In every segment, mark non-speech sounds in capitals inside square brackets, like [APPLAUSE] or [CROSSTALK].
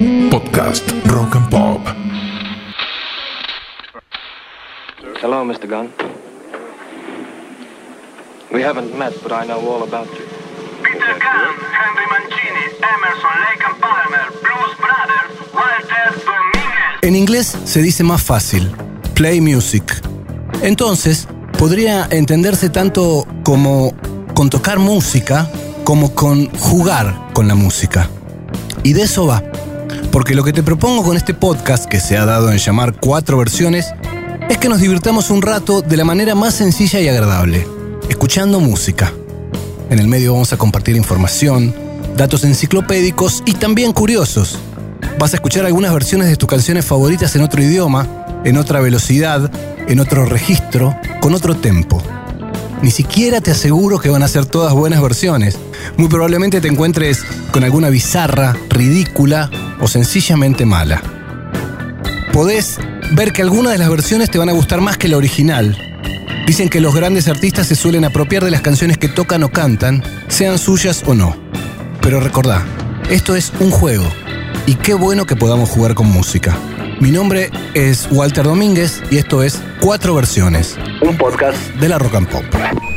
Podcast Rock and Pop. Hello, Mr. Gunn. We haven't met, but I know all about you. Peter Gunn, Henry Mancini, Emerson, Lake and Palmer, Blues Brothers, Walter Dominguez. En inglés se dice más fácil, play music. Entonces, podría entenderse tanto como con tocar música como con jugar con la música. Y de eso va. Porque lo que te propongo con este podcast, que se ha dado en llamar cuatro versiones, es que nos divirtamos un rato de la manera más sencilla y agradable, escuchando música. En el medio vamos a compartir información, datos enciclopédicos y también curiosos. Vas a escuchar algunas versiones de tus canciones favoritas en otro idioma, en otra velocidad, en otro registro, con otro tempo. Ni siquiera te aseguro que van a ser todas buenas versiones. Muy probablemente te encuentres con alguna bizarra, ridícula o sencillamente mala. Podés ver que algunas de las versiones te van a gustar más que la original. Dicen que los grandes artistas se suelen apropiar de las canciones que tocan o cantan, sean suyas o no. Pero recordá, esto es un juego. Y qué bueno que podamos jugar con música. Mi nombre es Walter Domínguez y esto es Cuatro Versiones, un podcast de la Rock and Pop.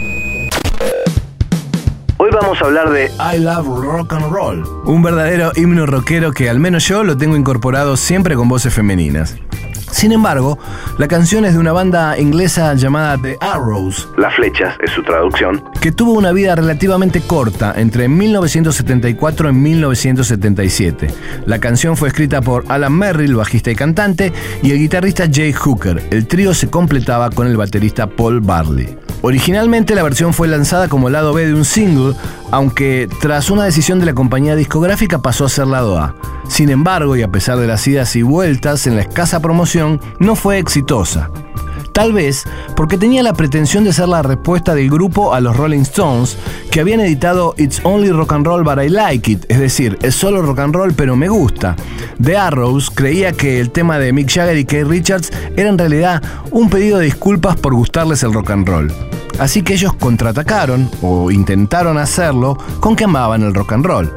Vamos a hablar de I Love Rock and Roll, un verdadero himno rockero que al menos yo lo tengo incorporado siempre con voces femeninas. Sin embargo, la canción es de una banda inglesa llamada The Arrows, Las Flechas es su traducción, que tuvo una vida relativamente corta entre 1974 y 1977. La canción fue escrita por Alan Merrill, bajista y cantante, y el guitarrista Jay Hooker. El trío se completaba con el baterista Paul Barley. Originalmente la versión fue lanzada como lado B de un single, aunque tras una decisión de la compañía discográfica pasó a ser lado A. Sin embargo, y a pesar de las idas y vueltas en la escasa promoción, no fue exitosa. Tal vez porque tenía la pretensión de ser la respuesta del grupo a los Rolling Stones, que habían editado It's Only Rock and Roll But I Like It, es decir, es solo rock and roll pero me gusta. The Arrows creía que el tema de Mick Jagger y Keith Richards era en realidad un pedido de disculpas por gustarles el rock and roll. Así que ellos contraatacaron, o intentaron hacerlo, con que amaban el rock and roll.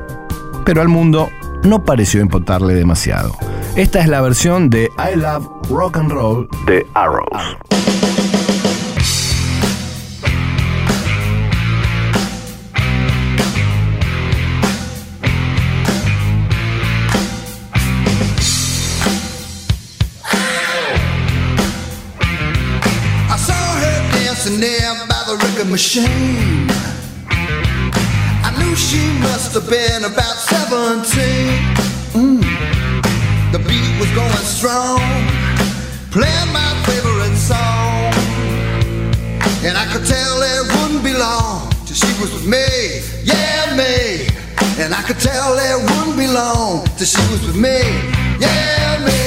Pero al mundo no pareció importarle demasiado. Esta es la versión de I Love Rock and Roll de Arrows. I machine. I knew she must have been about 17. Mm. The beat was going strong, playing my favorite song. And I could tell it wouldn't be long till she was with me, yeah, me. And I could tell it wouldn't be long till she was with me, yeah, me.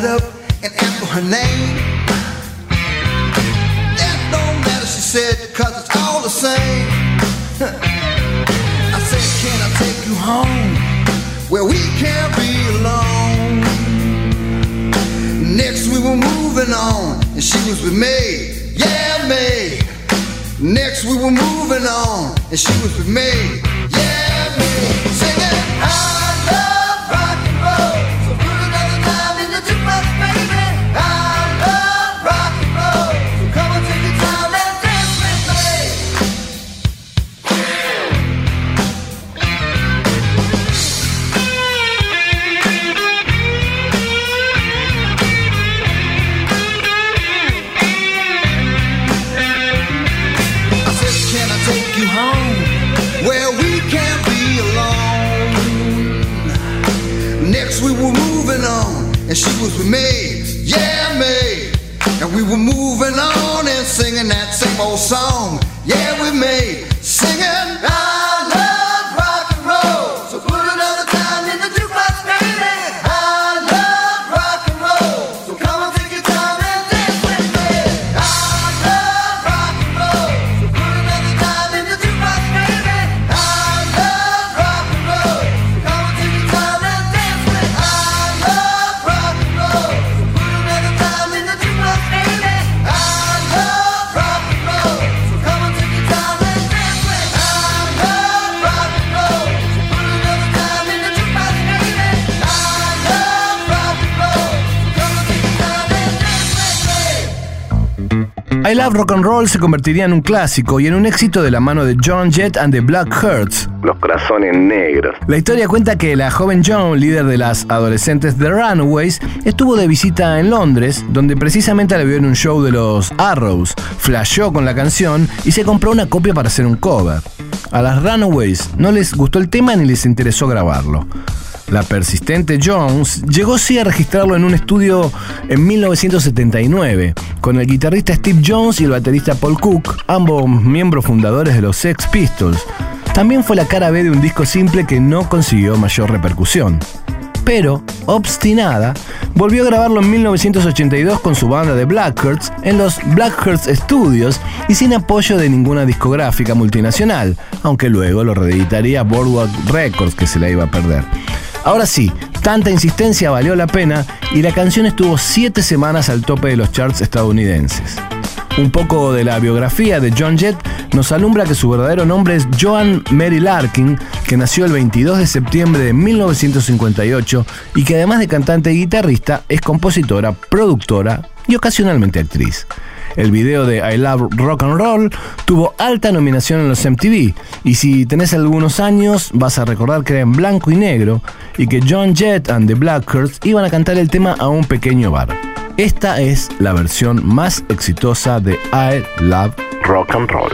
Got up and asked for her name. That don't matter, she said, cause it's all the same. [LAUGHS] I said, can I take you home where we can't be alone? Next we were moving on, and she was with me, yeah, me. Next we were moving on, and she was with me, she was with me, yeah, me. And we were moving on and singing that same old song, yeah, with me. I Love Rock and Roll se convertiría en un clásico y en un éxito de la mano de John Jett and the Black Hearts. Los corazones negros. La historia cuenta que la joven Joan, líder de las adolescentes The Runaways, estuvo de visita en Londres, donde precisamente la vio en un show de los Arrows, flashó con la canción y se compró una copia para hacer un cover. A las Runaways no les gustó el tema ni les interesó grabarlo. La persistente Jones llegó sí a registrarlo en un estudio en 1979, con el guitarrista Steve Jones y el baterista Paul Cook, ambos miembros fundadores de los Sex Pistols. También fue la cara B de un disco simple que no consiguió mayor repercusión. Pero, obstinada, volvió a grabarlo en 1982 con su banda de Blackhearts en los Blackhearts Studios y sin apoyo de ninguna discográfica multinacional, aunque luego lo reeditaría Boardwalk Records que se la iba a perder. Ahora sí, tanta insistencia valió la pena y la canción estuvo siete semanas al tope de los charts estadounidenses. Un poco de la biografía de John Jett nos alumbra que su verdadero nombre es Joan Mary Larkin, que nació el 22 de septiembre de 1958 y que además de cantante y guitarrista es compositora, productora y ocasionalmente actriz. El video de I Love Rock and Roll tuvo alta nominación en los MTV y si tenés algunos años vas a recordar que era en blanco y negro y que John Jett and the Blackhearts iban a cantar el tema a un pequeño bar. Esta es la versión más exitosa de I Love Rock and Roll.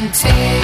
About 17.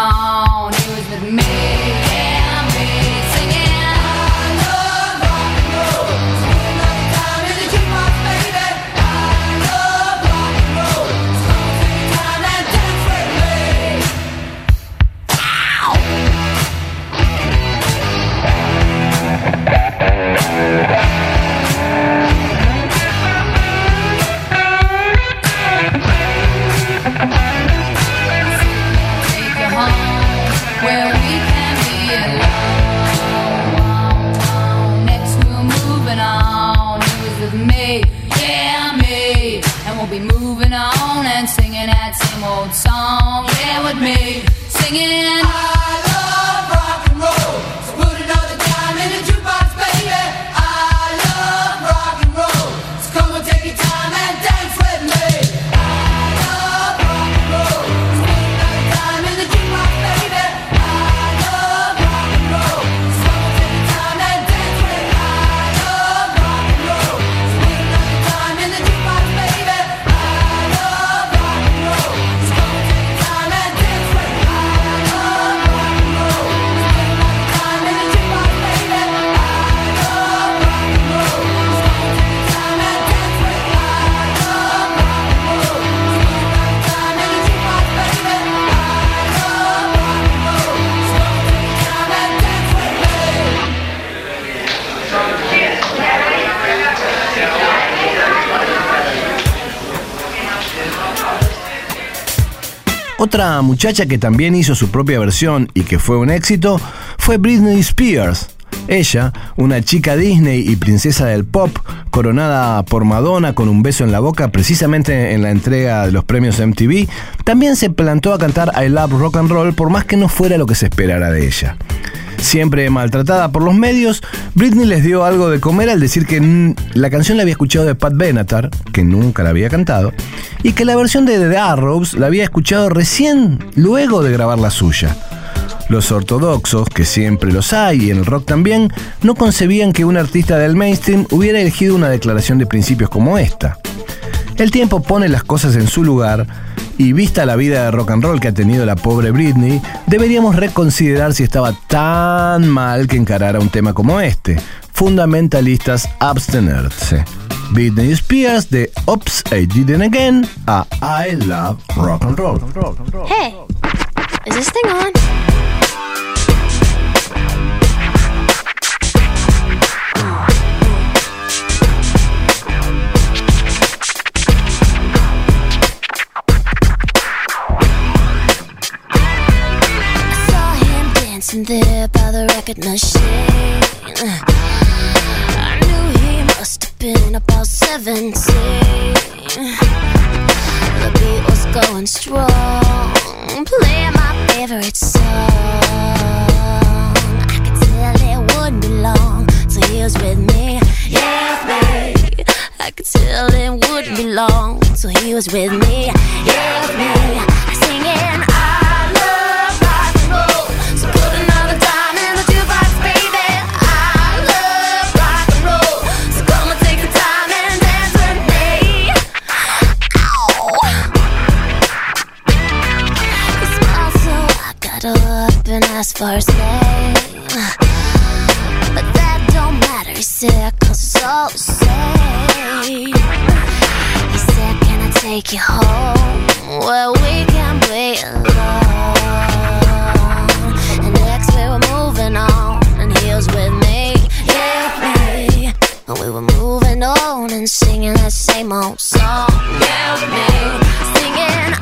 On, he was with me. Old song. Yeah, with me singing. Otra muchacha que también hizo su propia versión y que fue un éxito fue Britney Spears. Ella, una chica Disney y princesa del pop, coronada por Madonna con un beso en la boca precisamente en la entrega de los premios MTV, también se plantó a cantar I Love Rock and Roll por más que no fuera lo que se esperara de ella. Siempre maltratada por los medios, Britney les dio algo de comer al decir que la canción la había escuchado de Pat Benatar, que nunca la había cantado, y que la versión de The Arrows la había escuchado recién luego de grabar la suya. Los ortodoxos, que siempre los hay y en el rock también, no concebían que un artista del mainstream hubiera elegido una declaración de principios como esta. El tiempo pone las cosas en su lugar y vista la vida de rock and roll que ha tenido la pobre Britney, deberíamos reconsiderar si estaba tan mal que encarara un tema como este. Fundamentalistas abstenerse. Britney Spears de Oops, I Didn't Again a I Love Rock and Roll. Hey, is this thing on? Dancing there by the record machine. I knew he must have been about 17. The beat was going strong, playing my favorite song. I could tell it wouldn't be long till he was with me. Yeah, me. I could tell it wouldn't be long till he was with me. Yeah, me. Singing, Got up and asked for his name. But that don't matter, he said, cause it's all the. He said, Can I take you home? Where we can be alone. And next we were moving on, and he was with me, yeah, me. And we were moving on and singing that same old song, yeah, me. Singing,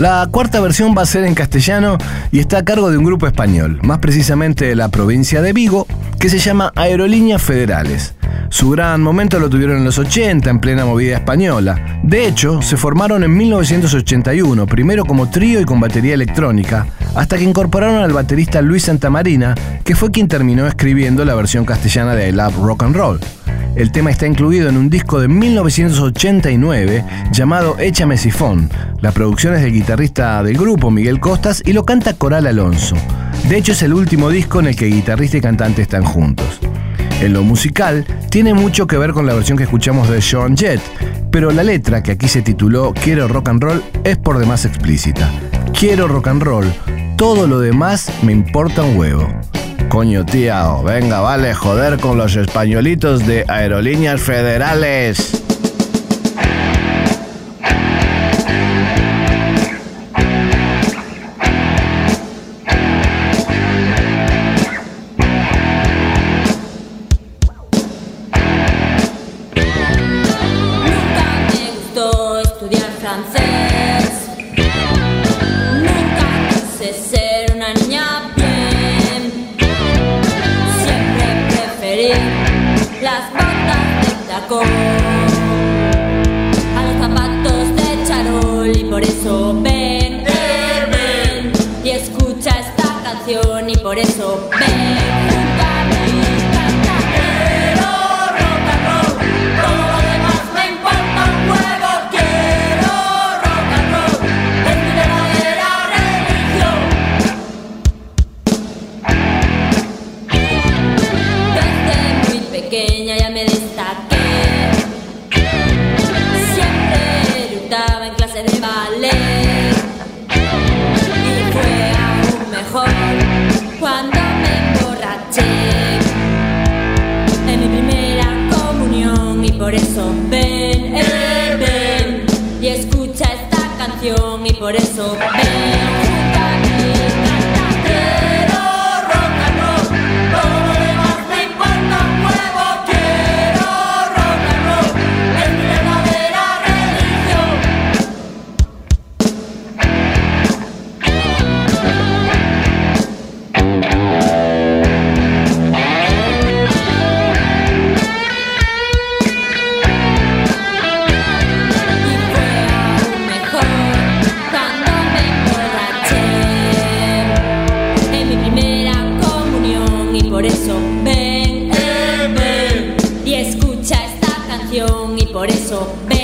La cuarta versión va a ser en castellano y está a cargo de un grupo español, más precisamente de la provincia de Vigo, que se llama Aerolíneas Federales. Su gran momento lo tuvieron en los 80, en plena movida española. De hecho, se formaron en 1981, primero como trío y con batería electrónica, hasta que incorporaron al baterista Luis Santamarina, que fue quien terminó escribiendo la versión castellana de I Love Rock and Roll. El tema está incluido en un disco de 1989 llamado Échame Sifón. La producción es del guitarrista del grupo, Miguel Costas, y lo canta Coral Alonso. De hecho, es el último disco en el que guitarrista y cantante están juntos. En lo musical, tiene mucho que ver con la versión que escuchamos de Sean Jett, pero la letra, que aquí se tituló Quiero Rock and Roll, es por demás explícita. Quiero rock and roll, todo lo demás me importa un huevo. Coño, tío, venga, vale, joder con los españolitos de Aerolíneas Federales. Por eso ven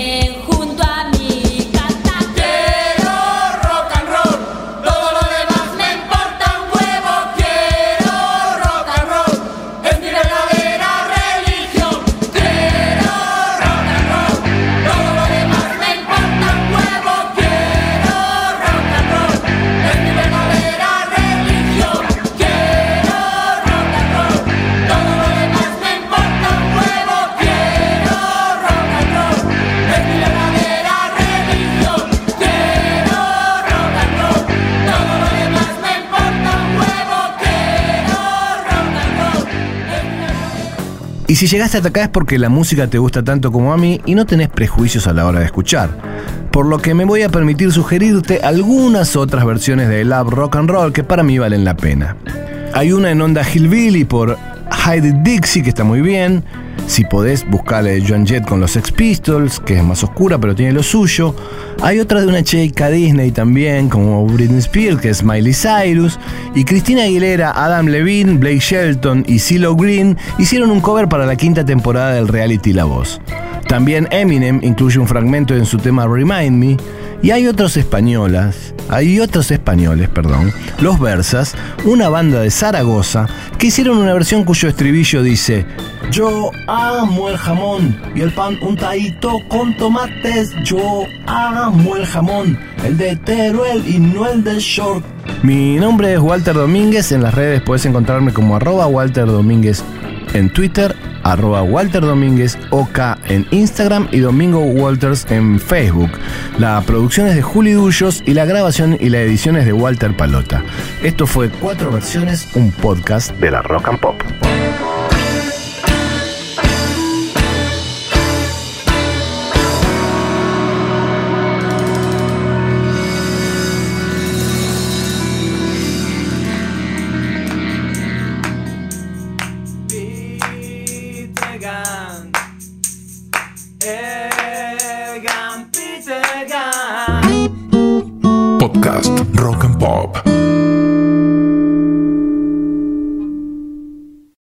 Y si llegaste hasta acá es porque la música te gusta tanto como a mí y no tenés prejuicios a la hora de escuchar. Por lo que me voy a permitir sugerirte algunas otras versiones de Love Rock and Roll que para mí valen la pena. Hay una en onda Hillbilly por Heidi Dixie que está muy bien. Si podés, buscale Joan Jett con los Sex Pistols, que es más oscura pero tiene lo suyo. Hay otra de una chica Disney también, como Britney Spears, que es Miley Cyrus. Y Cristina Aguilera, Adam Levine, Blake Shelton y CeeLo Green hicieron un cover para la quinta temporada del reality La Voz. También Eminem incluye un fragmento en su tema Remind Me. Y hay otros españolas, hay otros españoles, perdón, los Versas, una banda de Zaragoza, que hicieron una versión cuyo estribillo dice: Yo amo el jamón y el pan untadito con tomates. Yo amo el jamón, el de Teruel y no el de Short. Mi nombre es Walter Domínguez, en las redes puedes encontrarme como arroba Walter Domínguez en Twitter, arroba Walter Domínguez OK en Instagram y Domingo Walters en Facebook. La producción es de Juli Dullos y la grabación y la edición es de Walter Palota. Esto fue Cuatro Versiones, un podcast de la Rock and Pop.